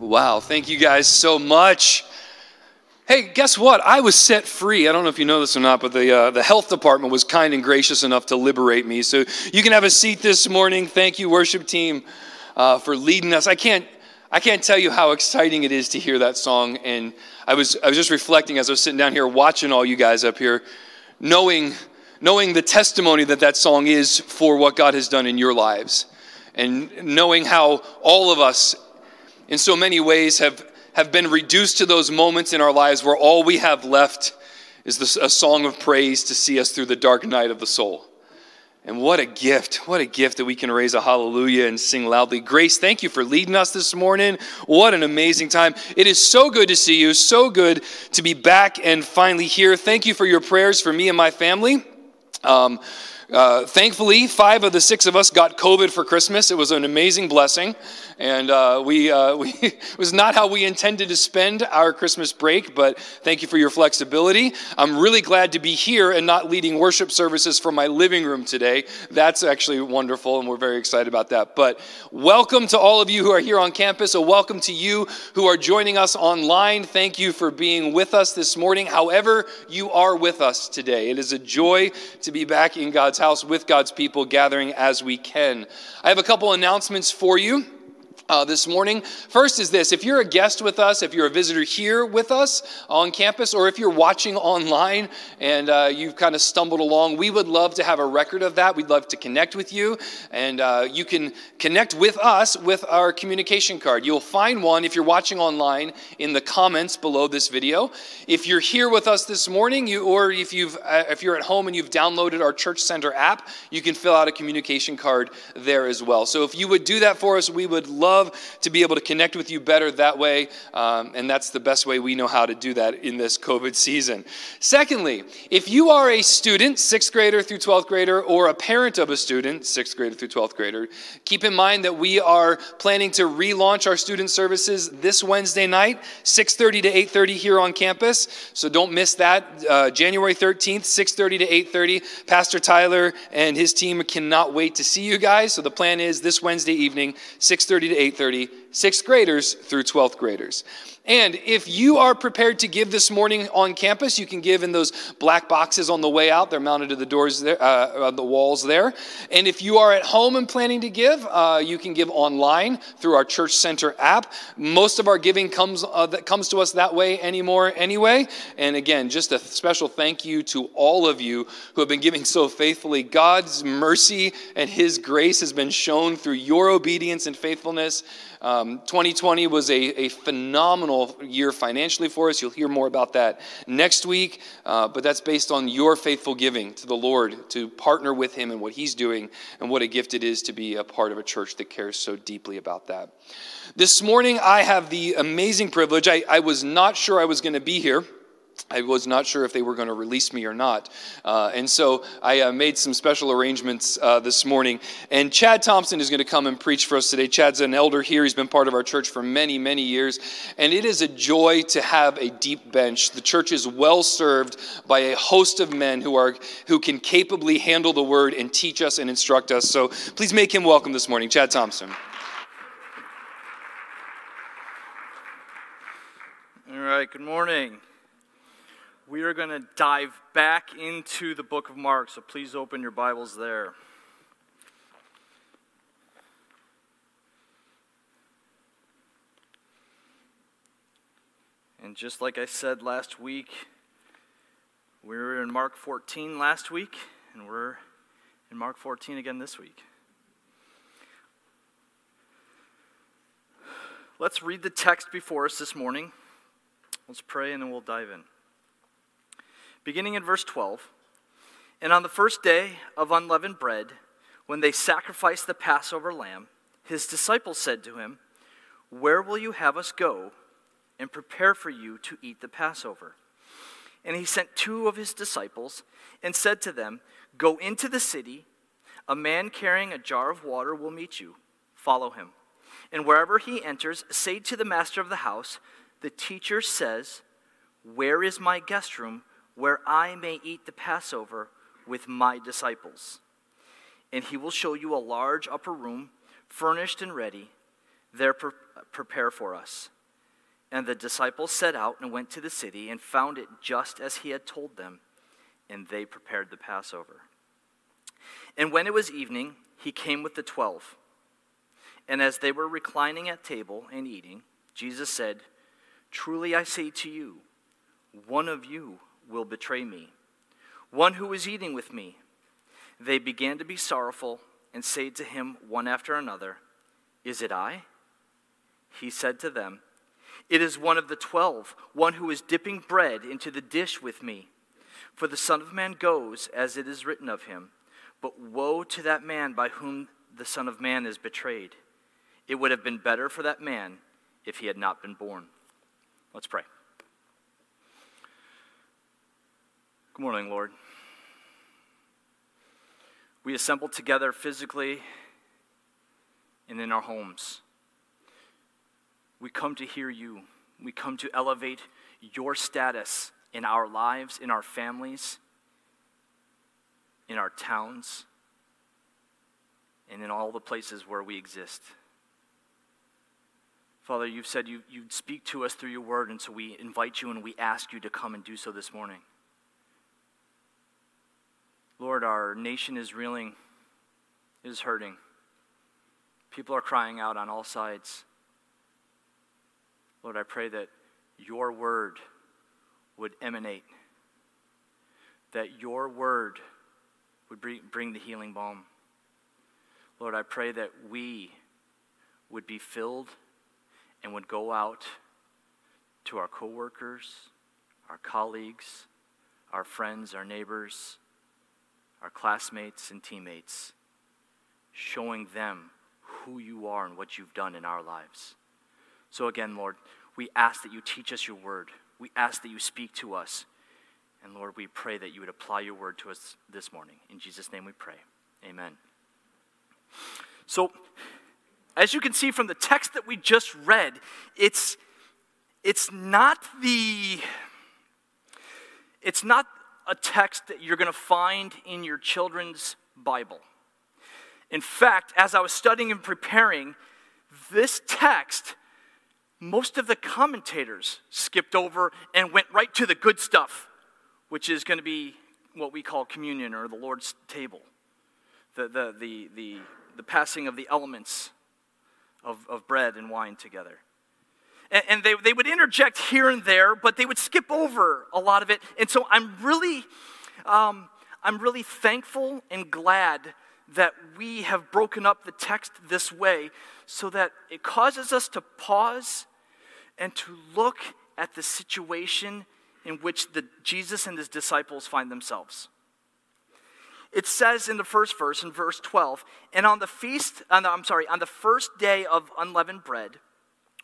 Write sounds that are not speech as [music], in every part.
Wow, thank you guys so much. Hey, guess what? I was set free. I don't know if you know this or not, but the, uh, the health department was kind and gracious enough to liberate me. So you can have a seat this morning. Thank you, worship team, uh, for leading us. I can't, I can't tell you how exciting it is to hear that song. And I was, I was just reflecting as I was sitting down here watching all you guys up here, knowing, knowing the testimony that that song is for what God has done in your lives. And knowing how all of us in so many ways have, have been reduced to those moments in our lives where all we have left is this, a song of praise to see us through the dark night of the soul. And what a gift. What a gift that we can raise a hallelujah and sing loudly. Grace, thank you for leading us this morning. What an amazing time. It is so good to see you. So good to be back and finally here. Thank you for your prayers for me and my family. Um, uh, thankfully, five of the six of us got COVID for Christmas. It was an amazing blessing. And uh, we, uh, [laughs] we it was not how we intended to spend our Christmas break, but thank you for your flexibility. I'm really glad to be here and not leading worship services from my living room today. That's actually wonderful, and we're very excited about that. But welcome to all of you who are here on campus. A welcome to you who are joining us online. Thank you for being with us this morning, however, you are with us today. It is a joy to be back in God's house with God's people, gathering as we can. I have a couple announcements for you uh, this morning. First is this if you're a guest with us, if you're a visitor here with us on campus, or if you're watching online and uh, you've kind of stumbled along, we would love to have a record of that. We'd love to connect with you, and uh, you can connect with us with our communication card. You'll find one if you're watching online in the comments below this video. If you're here with us this morning, you, or if, you've, uh, if you're at home and you've downloaded our Church Center app, you can fill out a communication card there as well. So if you would do that for us, we would love love to be able to connect with you better that way, um, and that's the best way we know how to do that in this COVID season. Secondly, if you are a student, sixth grader through 12th grader, or a parent of a student, sixth grader through 12th grader, keep in mind that we are planning to relaunch our student services this Wednesday night, 6:30 to 8:30 here on campus. So don't miss that. Uh, January 13th, 6:30 to 8:30. Pastor Tyler and his team cannot wait to see you guys. So the plan is this Wednesday evening, 6:30 to 8:30, sixth graders through 12th graders. And if you are prepared to give this morning on campus, you can give in those black boxes on the way out. They're mounted to the doors there, uh, the walls there. And if you are at home and planning to give, uh, you can give online through our Church Center app. Most of our giving comes uh, that comes to us that way anymore, anyway. And again, just a special thank you to all of you who have been giving so faithfully. God's mercy and His grace has been shown through your obedience and faithfulness. Um, 2020 was a, a, phenomenal year financially for us. You'll hear more about that next week, uh, but that's based on your faithful giving to the Lord, to partner with Him in what He's doing, and what a gift it is to be a part of a church that cares so deeply about that. This morning, I have the amazing privilege. I, I was not sure I was going to be here. I was not sure if they were going to release me or not. Uh, and so I uh, made some special arrangements uh, this morning. And Chad Thompson is going to come and preach for us today. Chad's an elder here. He's been part of our church for many, many years. And it is a joy to have a deep bench. The church is well served by a host of men who, are, who can capably handle the word and teach us and instruct us. So please make him welcome this morning, Chad Thompson. All right, good morning we are going to dive back into the book of Mark, so please open your Bibles there. And just like I said last week, we were in Mark 14 last week, and we're in Mark 14 again this week. Let's read the text before us this morning. Let's pray, and then we'll dive in beginning in verse 12. And on the first day of unleavened bread, when they sacrificed the Passover lamb, his disciples said to him, Where will you have us go and prepare for you to eat the Passover? And he sent two of his disciples and said to them, Go into the city. A man carrying a jar of water will meet you. Follow him. And wherever he enters, say to the master of the house, The teacher says, Where is my guest room? Where I may eat the Passover with my disciples. And he will show you a large upper room, furnished and ready. there pre- prepare for us. And the disciples set out and went to the city and found it just as he had told them, and they prepared the Passover. And when it was evening, he came with the twelve. And as they were reclining at table and eating, Jesus said, Truly I say to you, one of you will betray me, one who is eating with me. They began to be sorrowful and say to him one after another, Is it I? He said to them, It is one of the twelve, one who is dipping bread into the dish with me. For the Son of Man goes as it is written of him, but woe to that man by whom the Son of Man is betrayed. It would have been better for that man if he had not been born. Let's pray. Good morning, Lord. We assemble together physically and in our homes. We come to hear you. We come to elevate your status in our lives, in our families, in our towns, and in all the places where we exist. Father, you've said you, you'd speak to us through your word, and so we invite you and we ask you to come and do so this morning. Lord, our nation is reeling, is hurting. People are crying out on all sides. Lord, I pray that your word would emanate, that your word would bring the healing balm. Lord, I pray that we would be filled and would go out to our coworkers, our colleagues, our friends, our neighbors, our classmates and teammates, showing them who you are and what you've done in our lives. So, again, Lord, we ask that you teach us your word. We ask that you speak to us. And Lord, we pray that you would apply your word to us this morning. In Jesus' name we pray. Amen. So, as you can see from the text that we just read, it's, it's not the it's not a text that you're going to find in your children's Bible. In fact, as I was studying and preparing, this text most of the commentators skipped over and went right to the good stuff, which is going to be what we call communion or the Lord's table, the, the, the, the, the passing of the elements of, of bread and wine together. And, and they, they would interject here and there, but they would skip over a lot of it. And so I'm really, um, I'm really thankful and glad that we have broken up the text this way so that it causes us to pause and to look at the situation in which the, Jesus and his disciples find themselves. It says in the first verse, in verse 12, and on the feast, on the, I'm sorry, on the first day of unleavened bread,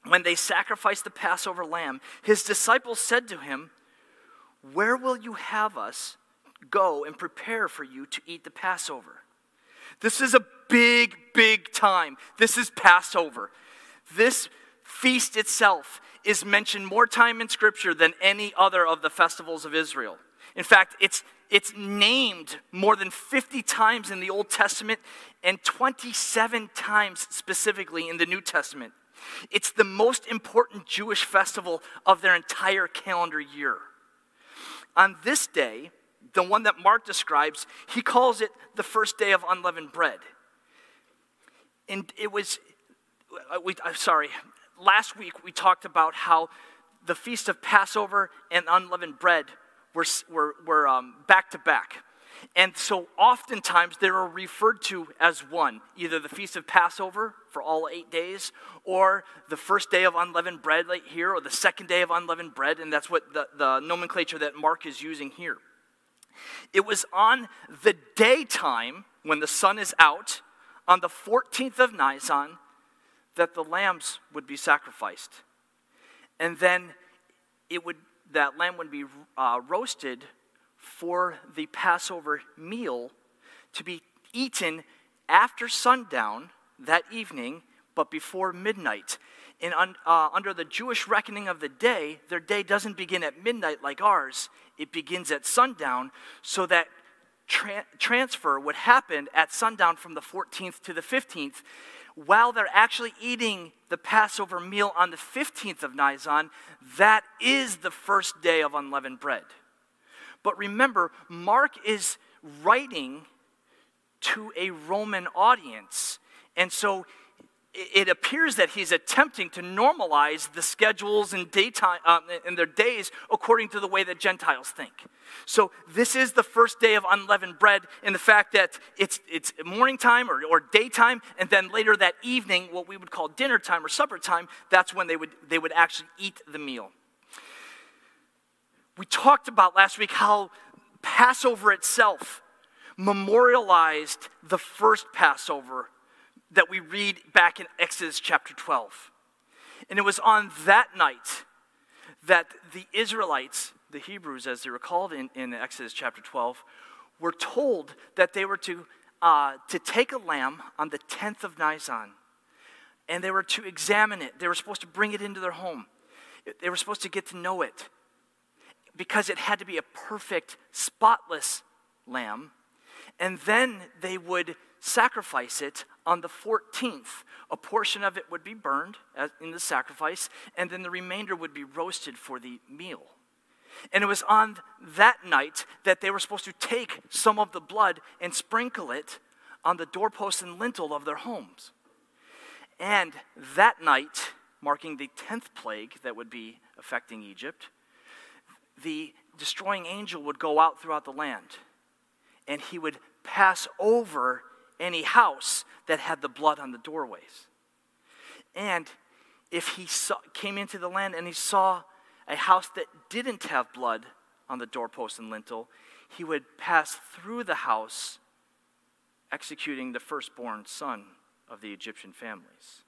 when they sacrificed the Passover lamb, his disciples said to him, Where will you have us go and prepare for you to eat the Passover? This is a big, big time. This is Passover. This feast itself is mentioned more time in Scripture than any other of the festivals of Israel. In fact, it's, it's named more than 50 times in the Old Testament and 27 times specifically in the New Testament. It's the most important Jewish festival of their entire calendar year. On this day, the one that Mark describes, he calls it the first day of unleavened bread. And it was, uh, we, I'm sorry, last week we talked about how the feast of Passover and unleavened bread were, were, were um, back to back. And so oftentimes they are referred to as one either the feast of Passover for all eight days, or the first day of unleavened bread, like here, or the second day of unleavened bread. And that's what the, the nomenclature that Mark is using here. It was on the daytime when the sun is out, on the 14th of Nisan, that the lambs would be sacrificed. And then it would, that lamb would be uh, roasted for the Passover meal to be eaten after sundown that evening, but before midnight. And un, uh, under the Jewish reckoning of the day, their day doesn't begin at midnight like ours, it begins at sundown, so that tra- transfer would happen at sundown from the 14th to the 15th while they're actually eating the Passover meal on the 15th of Nisan, that is the first day of unleavened bread. But remember, Mark is writing to a Roman audience. And so it appears that he's attempting to normalize the schedules and daytime uh, and their days according to the way that Gentiles think. So this is the first day of unleavened bread in the fact that it's it's morning time or, or daytime, and then later that evening, what we would call dinner time or supper time, that's when they would they would actually eat the meal. We talked about last week how Passover itself memorialized the first Passover that we read back in Exodus chapter 12. And it was on that night that the Israelites, the Hebrews, as they were called in, in Exodus chapter 12, were told that they were to, uh, to take a lamb on the 10th of Nisan and they were to examine it. They were supposed to bring it into their home. They were supposed to get to know it because it had to be a perfect, spotless lamb. And then they would sacrifice it on the 14th. A portion of it would be burned in the sacrifice, and then the remainder would be roasted for the meal. And it was on that night that they were supposed to take some of the blood and sprinkle it on the doorpost and lintel of their homes. And that night, marking the 10th plague that would be affecting Egypt, the destroying angel would go out throughout the land and he would pass over any house that had the blood on the doorways. And if he saw, came into the land and he saw a house that didn't have blood on the doorpost and lintel, he would pass through the house, executing the firstborn son of the Egyptian families.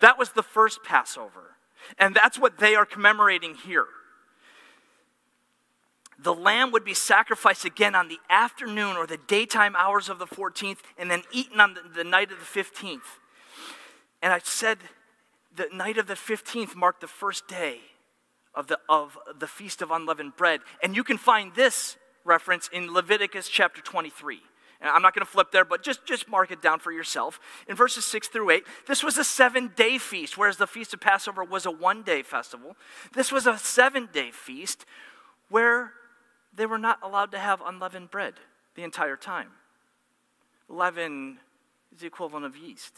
That was the first Passover. And that's what they are commemorating here the lamb would be sacrificed again on the afternoon or the daytime hours of the 14th and then eaten on the, the, night of the 15th. And I said the night of the 15th marked the first day of the, of the Feast of Unleavened Bread. And you can find this reference in Leviticus chapter 23. And I'm not going to flip there, but just, just mark it down for yourself. In verses 6 through 8, this was a seven day feast, whereas the Feast of Passover was a one day festival. This was a seven day feast where they were not allowed to have unleavened bread the entire time. Leaven is the equivalent of yeast.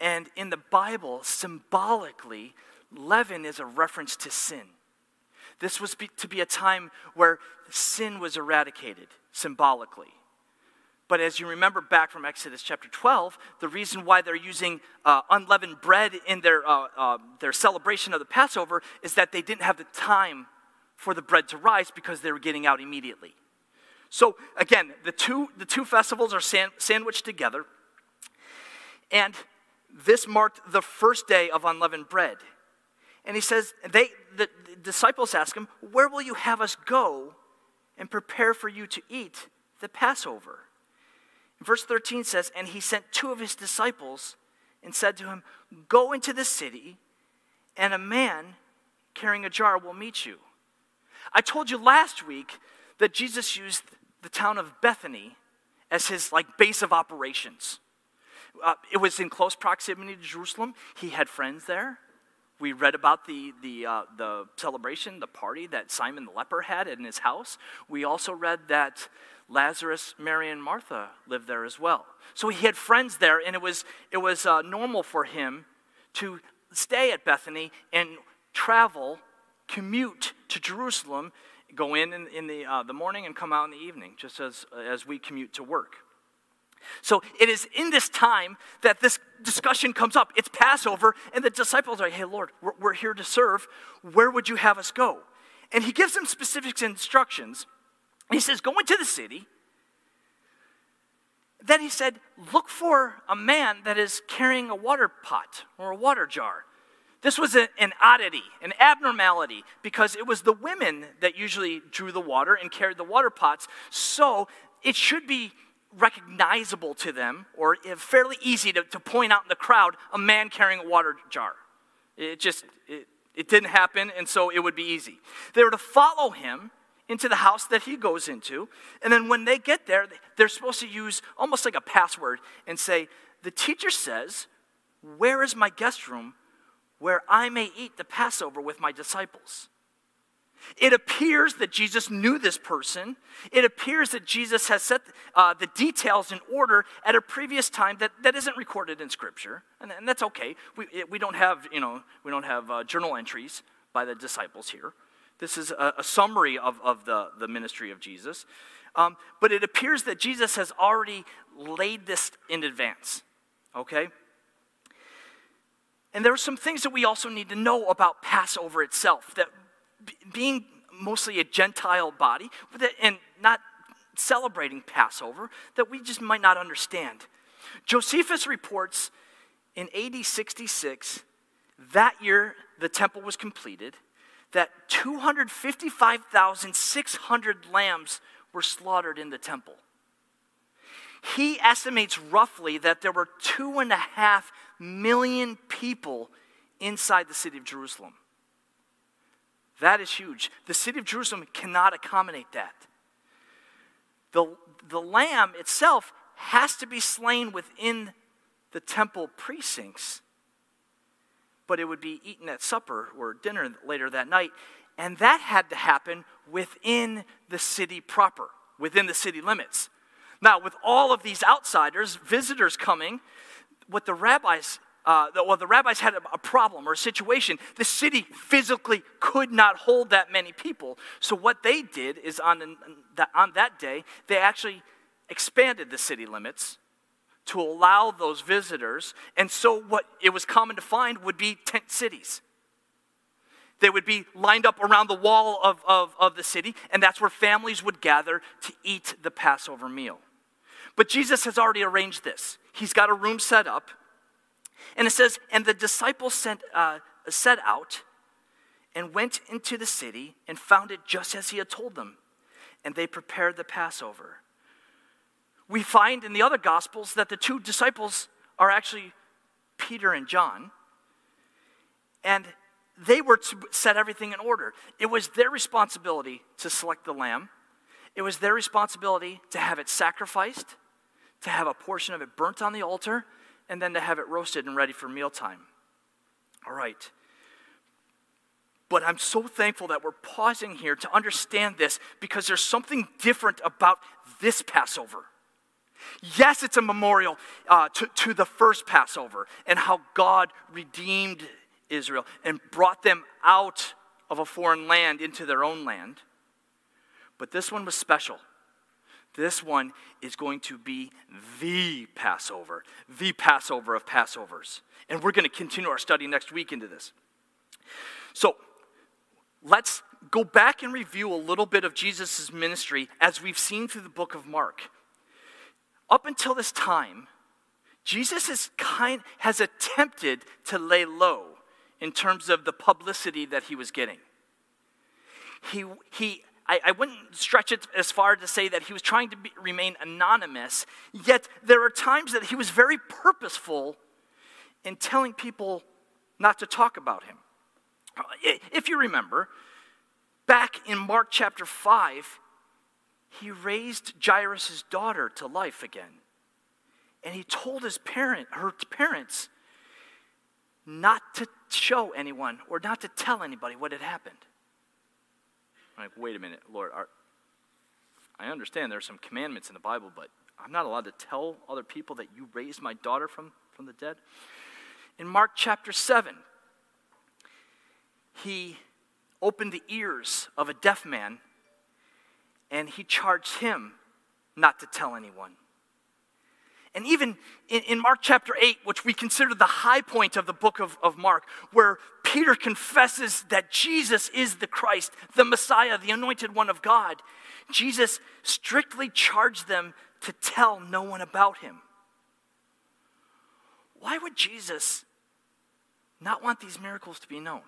And in the Bible, symbolically, leaven is a reference to sin. This was to be a time where sin was eradicated symbolically. But as you remember back from Exodus chapter 12, the reason why they're using uh, unleavened bread in their, uh, uh, their celebration of the Passover is that they didn't have the time for the bread to rise because they were getting out immediately. So again, the two, the two festivals are san- sandwiched together. And this marked the first day of unleavened bread. And he says, they, the, the disciples ask him, Where will you have us go and prepare for you to eat the Passover? Verse 13 says, And he sent two of his disciples and said to him, Go into the city, and a man carrying a jar will meet you. I told you last week that Jesus used the town of Bethany as his like base of operations. Uh, it was in close proximity to Jerusalem. He had friends there. We read about the, the, uh, the celebration, the party that Simon the leper had in his house. We also read that Lazarus, Mary, and Martha lived there as well. So he had friends there, and it was, it was uh, normal for him to stay at Bethany and travel commute to Jerusalem, go in in, in the, uh, the morning and come out in the evening, just as, as we commute to work. So it is in this time that this discussion comes up. It's Passover, and the disciples are hey, Lord, we're, we're here to serve. Where would you have us go? And he gives them specific instructions. He says, Go into the city. Then he said, Look for a man that is carrying a water pot or a water jar. This was a, an oddity, an abnormality, because it was the women that usually drew the water and carried the water pots. So it should be recognizable to them or fairly easy to, to point out in the crowd a man carrying a water jar. It just, it, it didn't happen, and so it would be easy. They were to follow him into the house that he goes into, and then when they get there, they're supposed to use almost like a password and say, the teacher says, Where is my guest room where I may eat the Passover with my disciples? It appears that Jesus knew this person. It appears that Jesus has set uh, the details in order at a previous time that, that isn't recorded in Scripture, and, and that's okay. We, we don't have, you know, we don't have uh, journal entries by the disciples here. This is a, a summary of, of the, the ministry of Jesus. Um, but it appears that Jesus has already laid this in advance, okay? And there are some things that we also need to know about Passover itself that being mostly a Gentile body and not celebrating Passover that we just might not understand. Josephus reports in AD 66, that year the temple was completed, that 255,600 lambs were slaughtered in the temple. He estimates roughly that there were two and a half million people inside the city of Jerusalem. That is huge. The city of Jerusalem cannot accommodate that. The, the lamb itself has to be slain within the temple precincts, but it would be eaten at supper or dinner later that night. And that had to happen within the city proper, within the city limits. Now, with all of these outsiders, visitors coming, what the rabbis uh, well, the rabbis had a, problem or a situation. The city physically could not hold that many people. So, what they did is on, on that day, they actually expanded the city limits to allow those visitors. And so, what it was common to find would be tent cities. They would be lined up around the wall of, of, of the city, and that's where families would gather to eat the Passover meal. But Jesus has already arranged this. He's got a room set up and it says, And the disciples sent, uh, set out and went into the city and found it just as he had told them. And they prepared the Passover. We find in the other Gospels that the two disciples are actually Peter and John. And they were to set everything in order. It was their responsibility to select the lamb, it was their responsibility to have it sacrificed, to have a portion of it burnt on the altar, and then to have it roasted and ready for mealtime. All right. But I'm so thankful that we're pausing here to understand this because there's something different about this Passover. Yes, it's a memorial uh, to, to the first Passover and how God redeemed Israel and brought them out of a foreign land into their own land. But this one was special this one is going to be the Passover, the Passover of Passovers. And we're going to continue our study next week into this. So let's go back and review a little bit of Jesus' ministry as we've seen through the book of Mark. Up until this time, Jesus has, kind, has attempted to lay low in terms of the publicity that he was getting. He, he I, I wouldn't stretch it as far to say that he was trying to be, remain anonymous, yet there are times that he was very purposeful in telling people not to talk about him. If you remember, back in Mark chapter 5, he raised Jairus' daughter to life again. And he told his parent, her parents not to show anyone or not to tell anybody what had happened. Like, wait a minute, Lord, our, I understand there are some commandments in the Bible, but I'm not allowed to tell other people that you raised my daughter from, from the dead. In Mark chapter 7, he opened the ears of a deaf man and he charged him not to tell anyone. And even in, in, Mark chapter 8, which we consider the high point of the book of, of Mark, where Peter confesses that Jesus is the Christ, the Messiah, the anointed one of God, Jesus strictly charged them to tell no one about him. Why would Jesus not want these miracles to be known?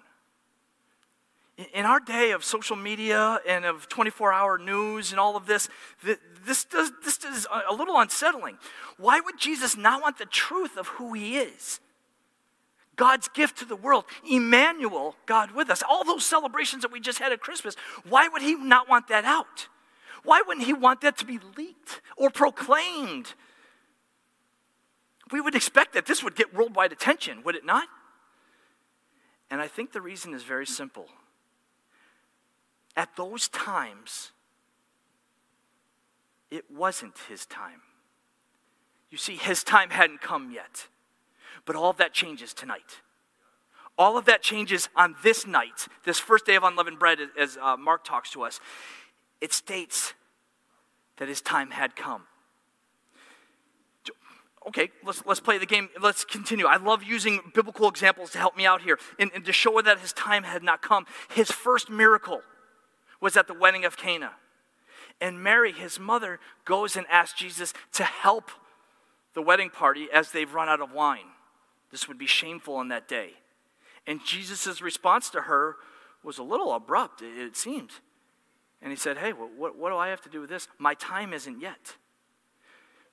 In our day of social media and of 24 hour news and all of this, this, does, this is a little unsettling. Why would Jesus not want the truth of who he is? God's gift to the world, Emmanuel, God with us. All those celebrations that we just had at Christmas, why would he not want that out? Why wouldn't he want that to be leaked or proclaimed? We would expect that this would get worldwide attention, would it not? And I think the reason is very simple. At those times, it wasn't his time. You see, his time hadn't come yet. But all of that changes tonight. All of that changes on this night, this first day of unleavened bread, as uh, Mark talks to us. It states that his time had come. Okay, let's, let's play the game. Let's continue. I love using biblical examples to help me out here and, and to show that his time had not come. His first miracle was at the wedding of Cana. And Mary, his mother, goes and asks Jesus to help the wedding party as they've run out of wine. This would be shameful on that day. And Jesus' response to her was a little abrupt, it seemed. And he said, Hey, what, what do I have to do with this? My time isn't yet.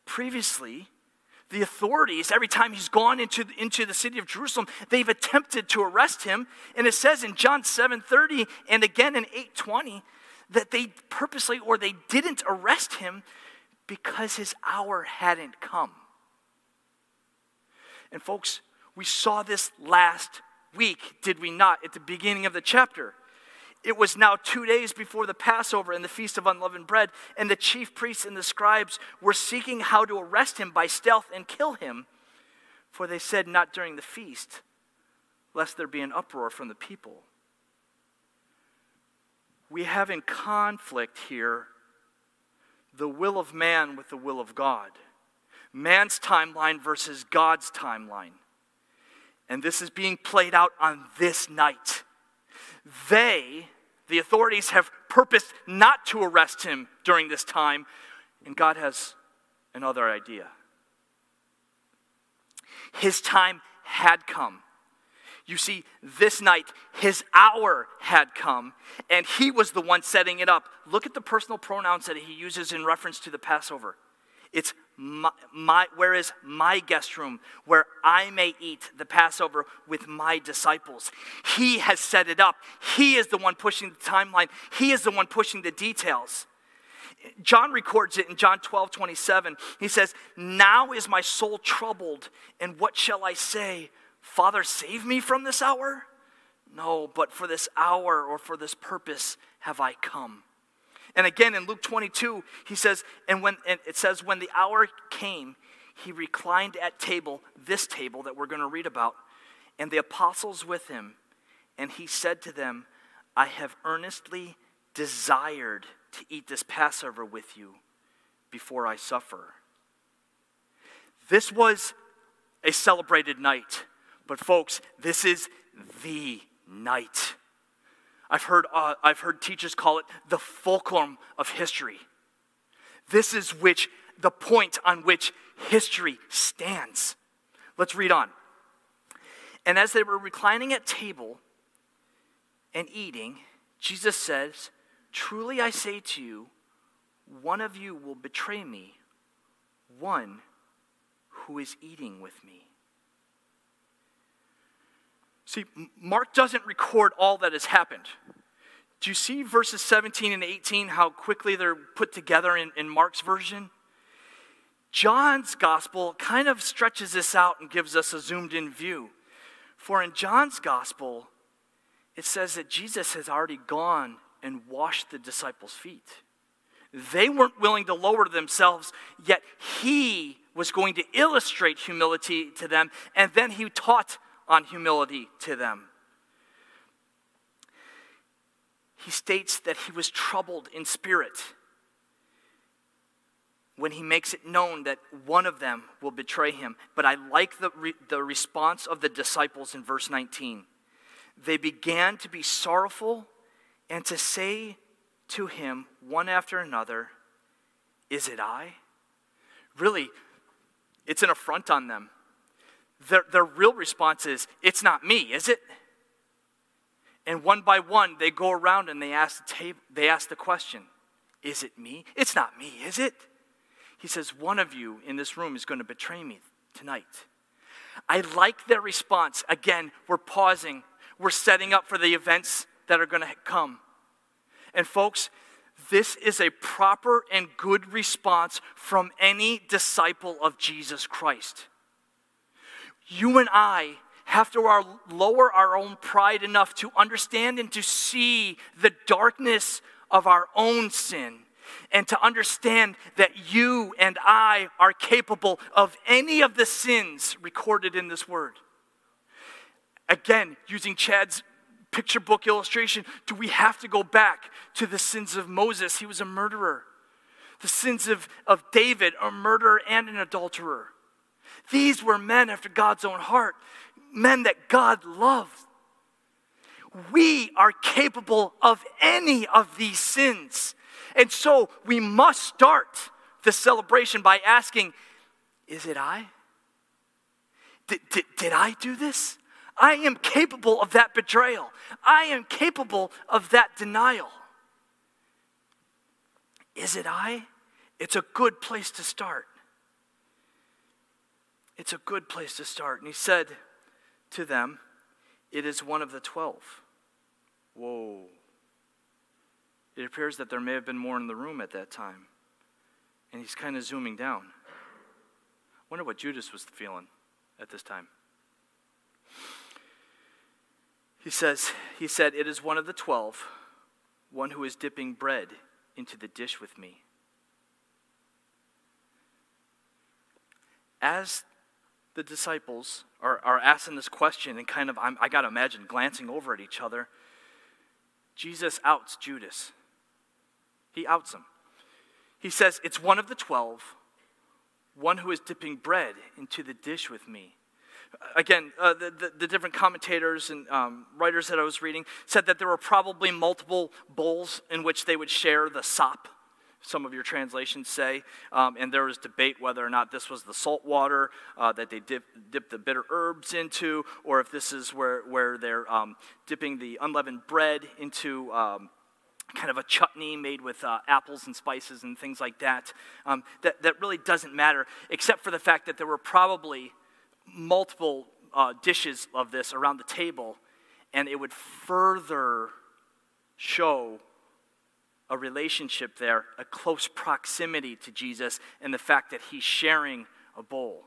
Previously, the authorities, every time he's gone into, into the city of Jerusalem, they've attempted to arrest him. And it says in John 7:30 and again in 8:20 that they purposely or they didn't arrest him because his hour hadn't come. And folks, we saw this last week, did we not, at the beginning of the chapter? It was now two days before the Passover and the Feast of Unleavened Bread, and the chief priests and the scribes were seeking how to arrest him by stealth and kill him. For they said, Not during the feast, lest there be an uproar from the people. We have in conflict here the will of man with the will of God, man's timeline versus God's timeline. And this is being played out on this night. They, the authorities, have purposed not to arrest him during this time, and God has another idea. His time had come. You see, this night, his hour had come, and he was the one setting it up. Look at the personal pronouns that he uses in reference to the Passover. It's my, my, where is my guest room where I may eat the Passover with my disciples? He has set it up. He is the one pushing the timeline, He is the one pushing the details. John records it in John 12, 27. He says, Now is my soul troubled, and what shall I say? Father, save me from this hour? No, but for this hour or for this purpose have I come. And again in Luke 22, he says, and when and it says, when the hour came, he reclined at table, this table that we're going to read about, and the apostles with him. And he said to them, I have earnestly desired to eat this Passover with you before I suffer. This was a celebrated night, but folks, this is the night. I've heard, uh, I've heard teachers call it the fulcrum of history. This is which the point on which history stands. Let's read on. And as they were reclining at table and eating, Jesus says, Truly I say to you, one of you will betray me, one who is eating with me. See, Mark doesn't record all that has happened. Do you see verses 17 and 18, how quickly they're put together in, in Mark's version? John's gospel kind of stretches this out and gives us a zoomed in view. For in John's gospel, it says that Jesus has already gone and washed the disciples' feet. They weren't willing to lower themselves, yet he was going to illustrate humility to them, and then he taught on humility to them. He states that he was troubled in spirit when he makes it known that one of them will betray him. But I like the, re- the response of the disciples in verse 19. They began to be sorrowful and to say to him one after another, Is it I? Really, it's an affront on them their, their real response is, It's not me, is it? And one by one, they go around and they ask the, table, they ask the question, Is it me? It's not me, is it? He says, One of you in this room is going to betray me tonight. I like their response. Again, we're pausing, we're setting up for the events that are going to come. And, folks, this is a proper and good response from any disciple of Jesus Christ. You and I have to our, lower our own pride enough to understand and to see the darkness of our own sin and to understand that you and I are capable of any of the sins recorded in this word. Again, using Chad's picture book illustration, do we have to go back to the sins of Moses? He was a murderer. The sins of, of David, a murderer and an adulterer. These were men after God's own heart, men that God loved. We are capable of any of these sins. And so we must start the celebration by asking, Is it I? Did, did, did I do this? I am capable of that betrayal. I am capable of that denial. Is it I? It's a good place to start. It's a good place to start. And he said to them, It is one of the twelve. Whoa. It appears that there may have been more in the room at that time. And he's kind of zooming down. I wonder what Judas was feeling at this time. He says, he said, It is one of the twelve, one who is dipping bread into the dish with me. As the disciples are, are asking this question and kind of, I'm, I got to imagine, glancing over at each other, Jesus outs Judas. He outs him. He says, It's one of the twelve, one who is dipping bread into the dish with me. Again, uh, the, the, the, different commentators and um, writers that I was reading said that there were probably multiple bowls in which they would share the sop, some of your translations say. Um, and there was debate whether or not this was the salt water uh, that they dip, dip, the bitter herbs into, or if this is where, where they're um, dipping the unleavened bread into um, kind of a chutney made with uh, apples and spices and things like that. Um, that. That really doesn't matter, except for the fact that there were probably multiple uh, dishes of this around the table, and it would further show a relationship there, a close proximity to Jesus, and the fact that he's sharing a bowl.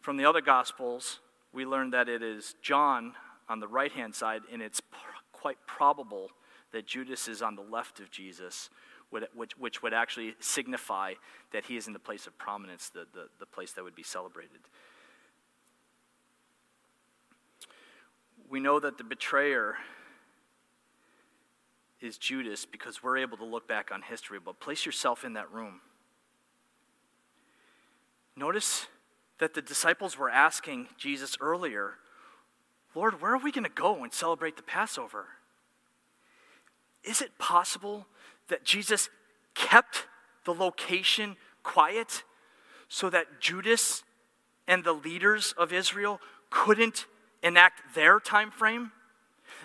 From the other Gospels, we learn that it is John on the right hand side, and it's pr- quite probable that Judas is on the left of Jesus, which, which would actually signify that he is in the place of prominence, the, the, the place that would be celebrated. We know that the betrayer is Judas because we're able to look back on history, but place yourself in that room. Notice that the disciples were asking Jesus earlier, Lord, where are we going to go and celebrate the Passover? Is it possible that Jesus kept the location quiet so that Judas and the leaders of Israel couldn't enact their time frame?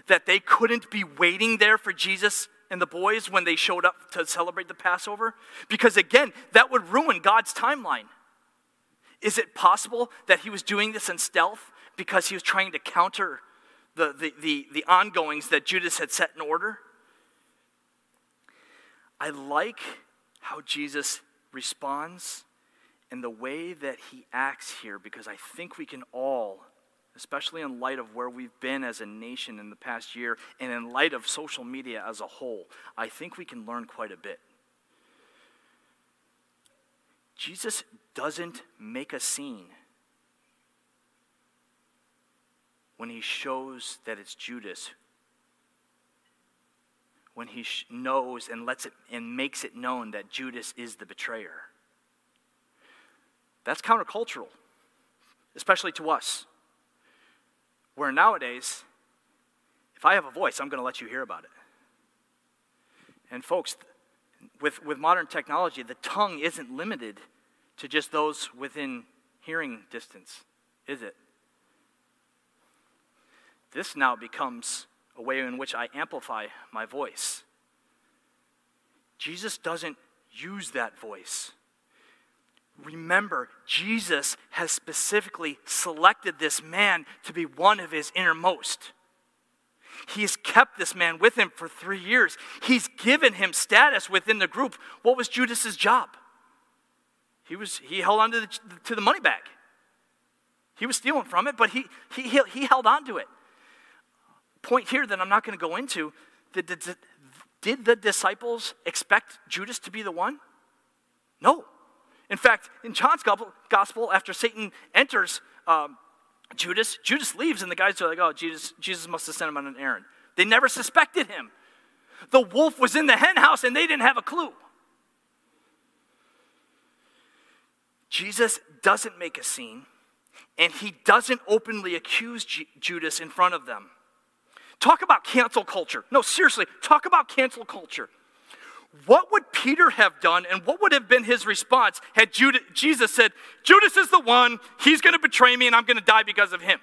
That they couldn't be waiting there for Jesus and the boys when they showed up to celebrate the Passover? Because again, that would ruin God's timeline. Is it possible that he was doing this in stealth because he was trying to counter the, the, the, the ongoings that Judas had set in order? I like how Jesus responds and the way that he acts here because I think we can all, especially in light of where we've been as a nation in the past year and in light of social media as a whole, I think we can learn quite a bit. Jesus doesn't make a scene when he shows that it's Judas when he knows and lets it and makes it known that Judas is the betrayer. That's countercultural, especially to us. Where nowadays, if I have a voice, I'm going to let you hear about it. And folks, with, with modern technology, the tongue isn't limited to just those within hearing distance, is it? This now becomes a way in which I amplify my voice. Jesus doesn't use that voice. Remember, Jesus has specifically selected this man to be one of his innermost. He's kept this man with him for three years. He's given him status within the group. What was Judas's job? He, was, he held on to the, to the money bag. He was stealing from it, but he, he, he held on to it. Point here that I'm not going to go into did, did, did the disciples expect Judas to be the one? No. In fact, in John's gospel, after Satan enters um, Judas, Judas leaves, and the guys are like, oh, Jesus, Jesus must have sent him on an errand. They never suspected him. The wolf was in the henhouse, and they didn't have a clue. Jesus doesn't make a scene, and he doesn't openly accuse G- Judas in front of them. Talk about cancel culture. No, seriously, talk about cancel culture. What would Peter have done and what would have been his response had Jesus said, Judas is the one, he's going to betray me and I'm going to die because of him?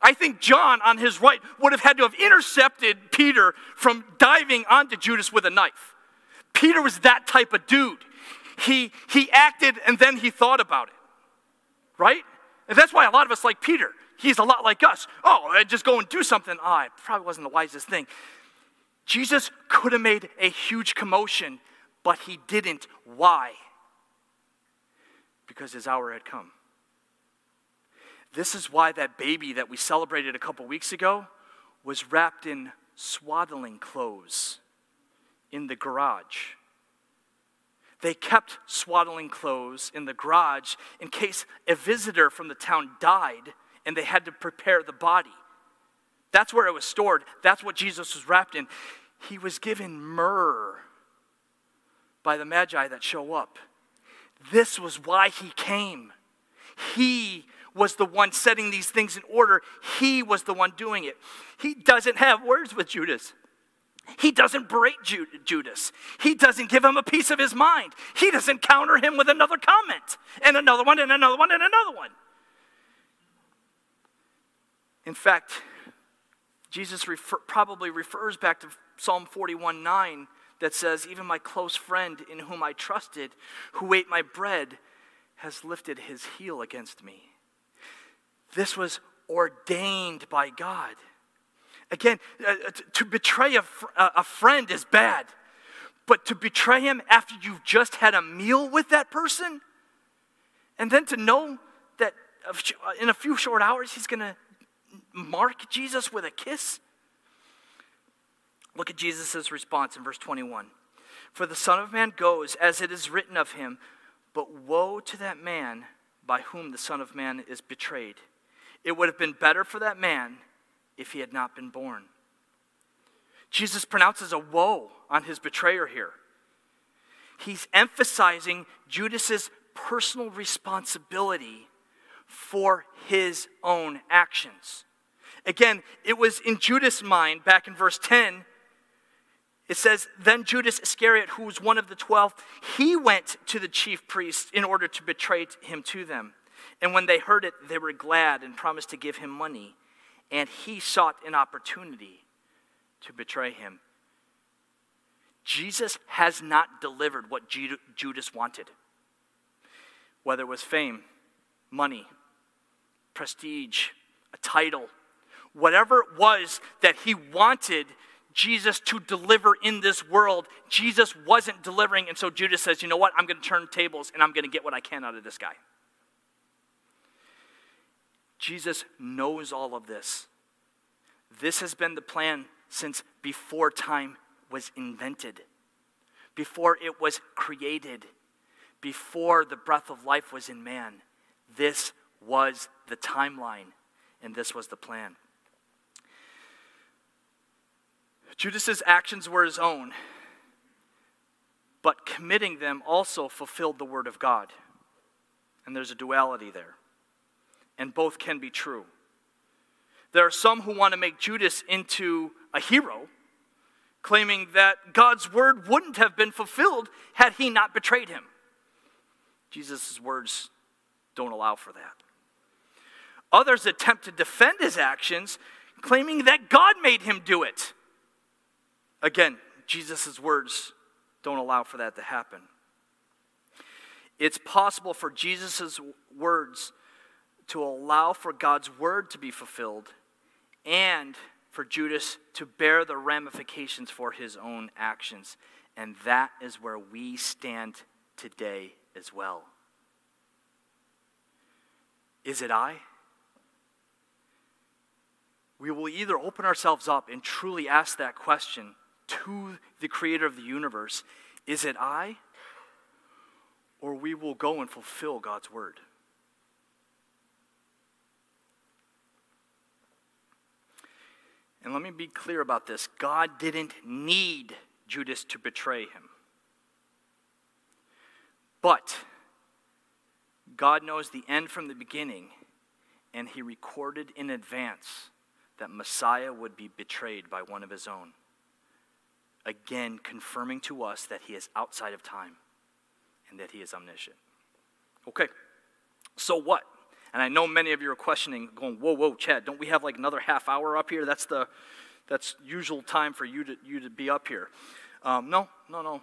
I think John, on his right, would have had to have intercepted Peter from diving onto Judas with a knife. Peter was that type of dude. He, he acted and then he thought about it, right? And that's why a lot of us like Peter. He's a lot like us. Oh, I just go and do something. Oh, it probably wasn't the wisest thing. Jesus could have made a huge commotion, but he didn't. Why? Because his hour had come. This is why that baby that we celebrated a couple weeks ago was wrapped in swaddling clothes in the garage. They kept swaddling clothes in the garage in case a visitor from the town died and they had to prepare the body. That's where it was stored. That's what Jesus was wrapped in. He was given myrrh by the Magi that show up. This was why he came. He was the one setting these things in order, he was the one doing it. He doesn't have words with Judas. He doesn't break Judas. He doesn't give him a piece of his mind. He doesn't counter him with another comment and another one and another one and another one. In fact, Jesus refer, probably refers back to Psalm 41 9 that says, Even my close friend in whom I trusted, who ate my bread, has lifted his heel against me. This was ordained by God. Again, uh, uh to betray a, fr- a friend is bad, but to betray him after you've just had a meal with that person, and then to know that in a few short hours he's going to mark Jesus with a kiss? Look at Jesus' response in verse 21. For the Son of Man goes as it is written of him, but woe to that man by whom the Son of Man is betrayed. It would have been better for that man if he had not been born. Jesus pronounces a woe on his betrayer here. He's emphasizing Judas's personal responsibility for his own actions. Again, it was in Judas' mind, back in verse 10, it says, Then Judas Iscariot, who was one of the twelve, he went to the chief priests in order to betray him to them. And when they heard it, they were glad and promised to give him money. And he sought an opportunity to betray him. Jesus has not delivered what Judas wanted, whether it was fame, money, prestige, a title, whatever it was that he wanted Jesus to deliver in this world, Jesus wasn't delivering. And so Judas says, You know what? I'm going to turn tables and I'm going to get what I can out of this guy. Jesus knows all of this. This has been the plan since before time was invented, before it was created, before the breath of life was in man. This was the timeline, and this was the plan. Judas's actions were his own, but committing them also fulfilled the word of God. And there's a duality there. And both can be true. There are some who want to make Judas into a hero, claiming that God's word wouldn't have been fulfilled had he not betrayed him. Jesus' words don't allow for that. Others attempt to defend his actions, claiming that God made him do it. Again, Jesus' words don't allow for that to happen. It's possible for Jesus' words to allow for God's word to be fulfilled and for Judas to bear the ramifications for his own actions. And that is where we stand today as well. Is it I? We will either open ourselves up and truly ask that question to the creator of the universe Is it I? Or we will go and fulfill God's word. And let me be clear about this God didn't need Judas to betray him. But God knows the end from the beginning, and he recorded in advance that Messiah would be betrayed by one of his own. Again, confirming to us that he is outside of time and that he is omniscient. Okay, so what? And I know many of you are questioning, going, whoa, whoa, Chad, don't we have like another half hour up here? That's the that's usual time for you to, you to be up here. Um, no, no, no.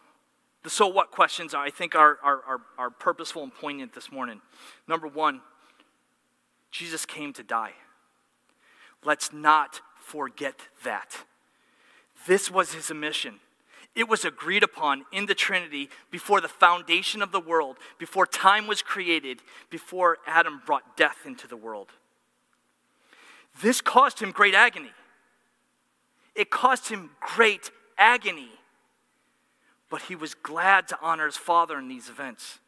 The so what questions, I think, are, are, are, are purposeful and poignant this morning. Number one, Jesus came to die. Let's not forget that. This was his mission. It was agreed upon in the Trinity before the foundation of the world, before time was created, before Adam brought death into the world. This caused him great agony. It caused him great agony. But he was glad to honor his Father in these events.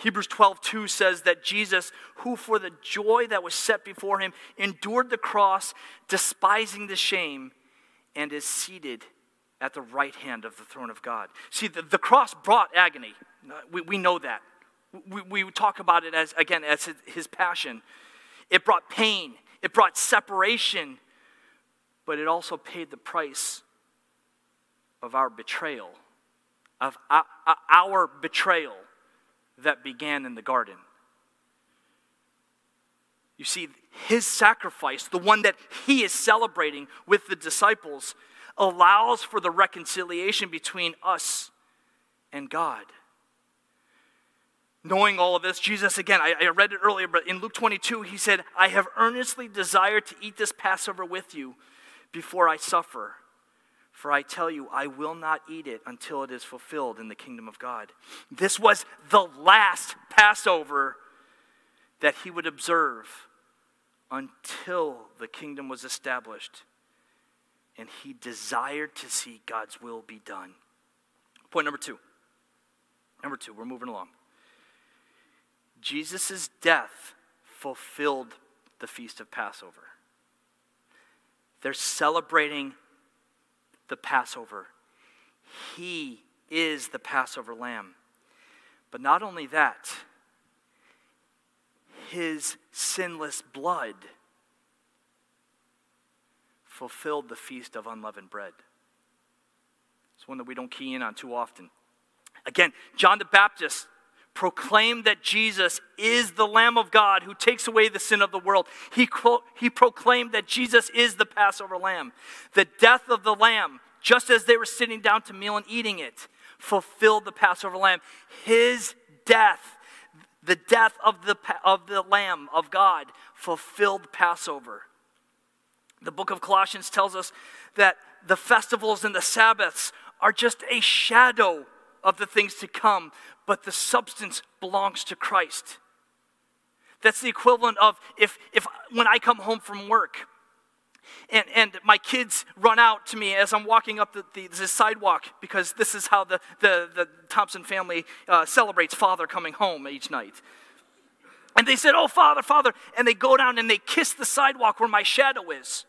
Hebrews 12, 2 says that Jesus, who for the joy that was set before him, endured the cross, despising the shame, and is seated at the right hand of the throne of God. See, the, the cross brought agony. Uh, we, we know that. We, we talk about it as, again, as his, his passion. It brought pain, it brought separation, but it also paid the price of our betrayal, of uh, uh, our betrayal that began in the garden. You see, his sacrifice, the one that he is celebrating with the disciples, allows for the reconciliation between us and God. Knowing all of this, Jesus, again, I, I, read it earlier, but in Luke 22, he said, I have earnestly desired to eat this Passover with you before I suffer. For I tell you, I will not eat it until it is fulfilled in the kingdom of God. This was the last Passover that he would observe until the kingdom was established. And he desired to see God's will be done. Point number two. Number two, we're moving along. Jesus' death fulfilled the feast of Passover. They're celebrating the Passover. He is the Passover lamb. But not only that, his sinless blood fulfilled the feast of unleavened bread. It's one that we don't key in on too often. Again, John the Baptist proclaimed that Jesus is the Lamb of God who takes away the sin of the world. He, he proclaimed that Jesus is the Passover Lamb. The death of the Lamb, just as they were sitting down to meal and eating it, fulfilled the Passover Lamb. His death, the death of the, of the Lamb of God, fulfilled Passover. The book of Colossians tells us that the festivals and the Sabbaths are just a shadow of the things to come, but the substance belongs to Christ. That's the equivalent of if, if when I come home from work and, and my kids run out to me as I'm walking up the, the, the sidewalk because this is how the, the, the Thompson family uh, celebrates father coming home each night. And they said, Oh, Father, Father. And they go down and they kiss the sidewalk where my shadow is.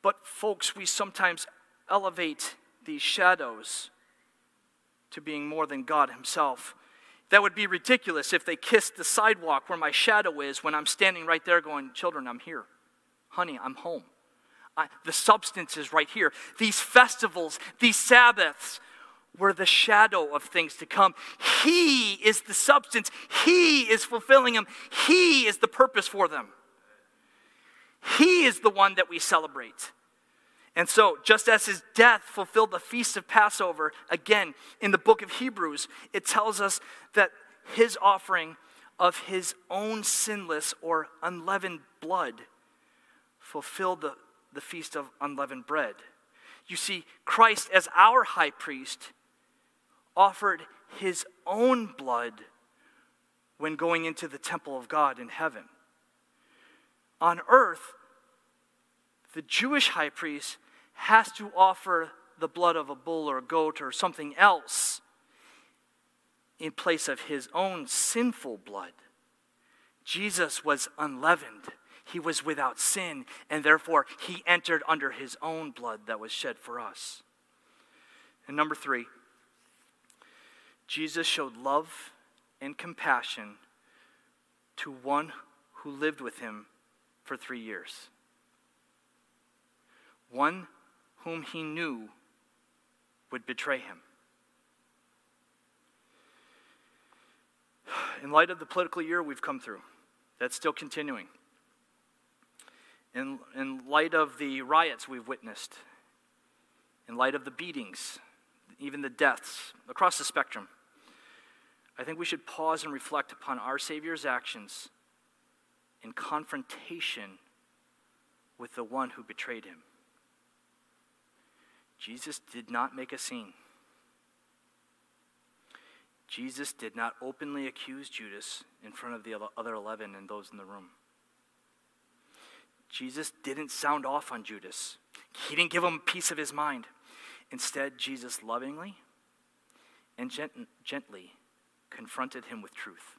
But, folks, we sometimes elevate these shadows to being more than God Himself. That would be ridiculous if they kissed the sidewalk where my shadow is when I'm standing right there going, Children, I'm here. Honey, I'm home. I, the substance is right here. These festivals, these Sabbaths, were the shadow of things to come. He is the substance, He is fulfilling them, He is the purpose for them. He is the one that we celebrate. And so, just as his death fulfilled the feast of Passover, again, in the book of Hebrews, it tells us that his offering of his own sinless or unleavened blood fulfilled the, the feast of unleavened bread. You see, Christ, as our high priest, offered his own blood when going into the temple of God in heaven. On earth, the Jewish high priest has to offer the blood of a bull or a goat or something else in place of his own sinful blood. Jesus was unleavened. He was without sin, and therefore he entered under his own blood that was shed for us. And number three, Jesus showed love and compassion to one who lived with him for three years. One whom he knew would betray him. [sighs] In light of the political year we've come through, that's still continuing. In, in light of the riots we've witnessed, in light of the beatings, even the deaths across the spectrum, I think we should pause and reflect upon our Savior's actions in confrontation with the one who betrayed him. Jesus did not make a scene. Jesus did not openly accuse Judas in front of the other 11 and those in the room. Jesus didn't sound off on Judas, he didn't give him a piece of his mind. Instead, Jesus lovingly and gent- gently confronted him with truth.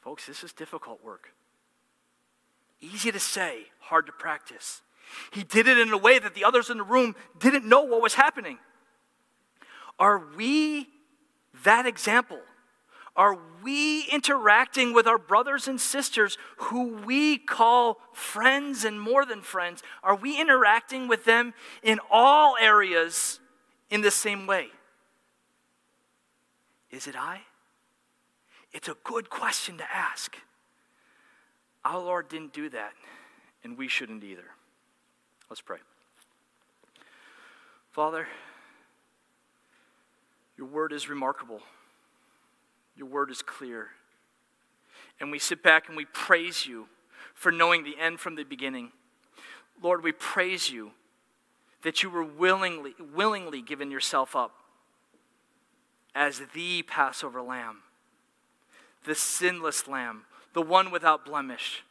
Folks, this is difficult work. Easy to say, hard to practice. He did it in a way that the others in the room didn't know what was happening. Are we that example? Are we interacting with our brothers and sisters who we call friends and more than friends? Are we interacting with them in all areas in the same way? Is it I? It's a good question to ask. Our Lord didn't do that, and we shouldn't either. Let's pray. Father, your word is remarkable. Your word is clear. And we sit back and we praise you for knowing the end from the beginning. Lord, we praise you that you were willingly, willingly given yourself up as the Passover lamb, the sinless lamb, the one without blemish,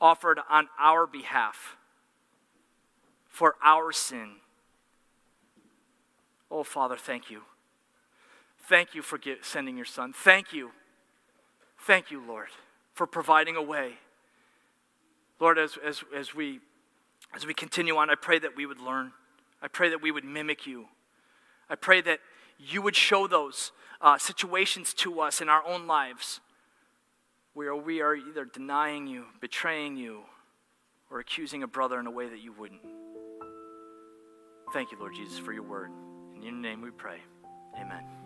offered on our behalf for our sin. Oh, Father, thank you. Thank you for get, sending your son. Thank you. Thank you, Lord, for providing a way. Lord, as, as, as, we, as we continue on, I pray that we would learn. I pray that we would mimic you. I pray that you would show those uh, situations to us in our own lives where we are either denying you, betraying you, or accusing a brother in a way that you wouldn't. Thank you, Lord Jesus, for your word. In your name we pray. Amen.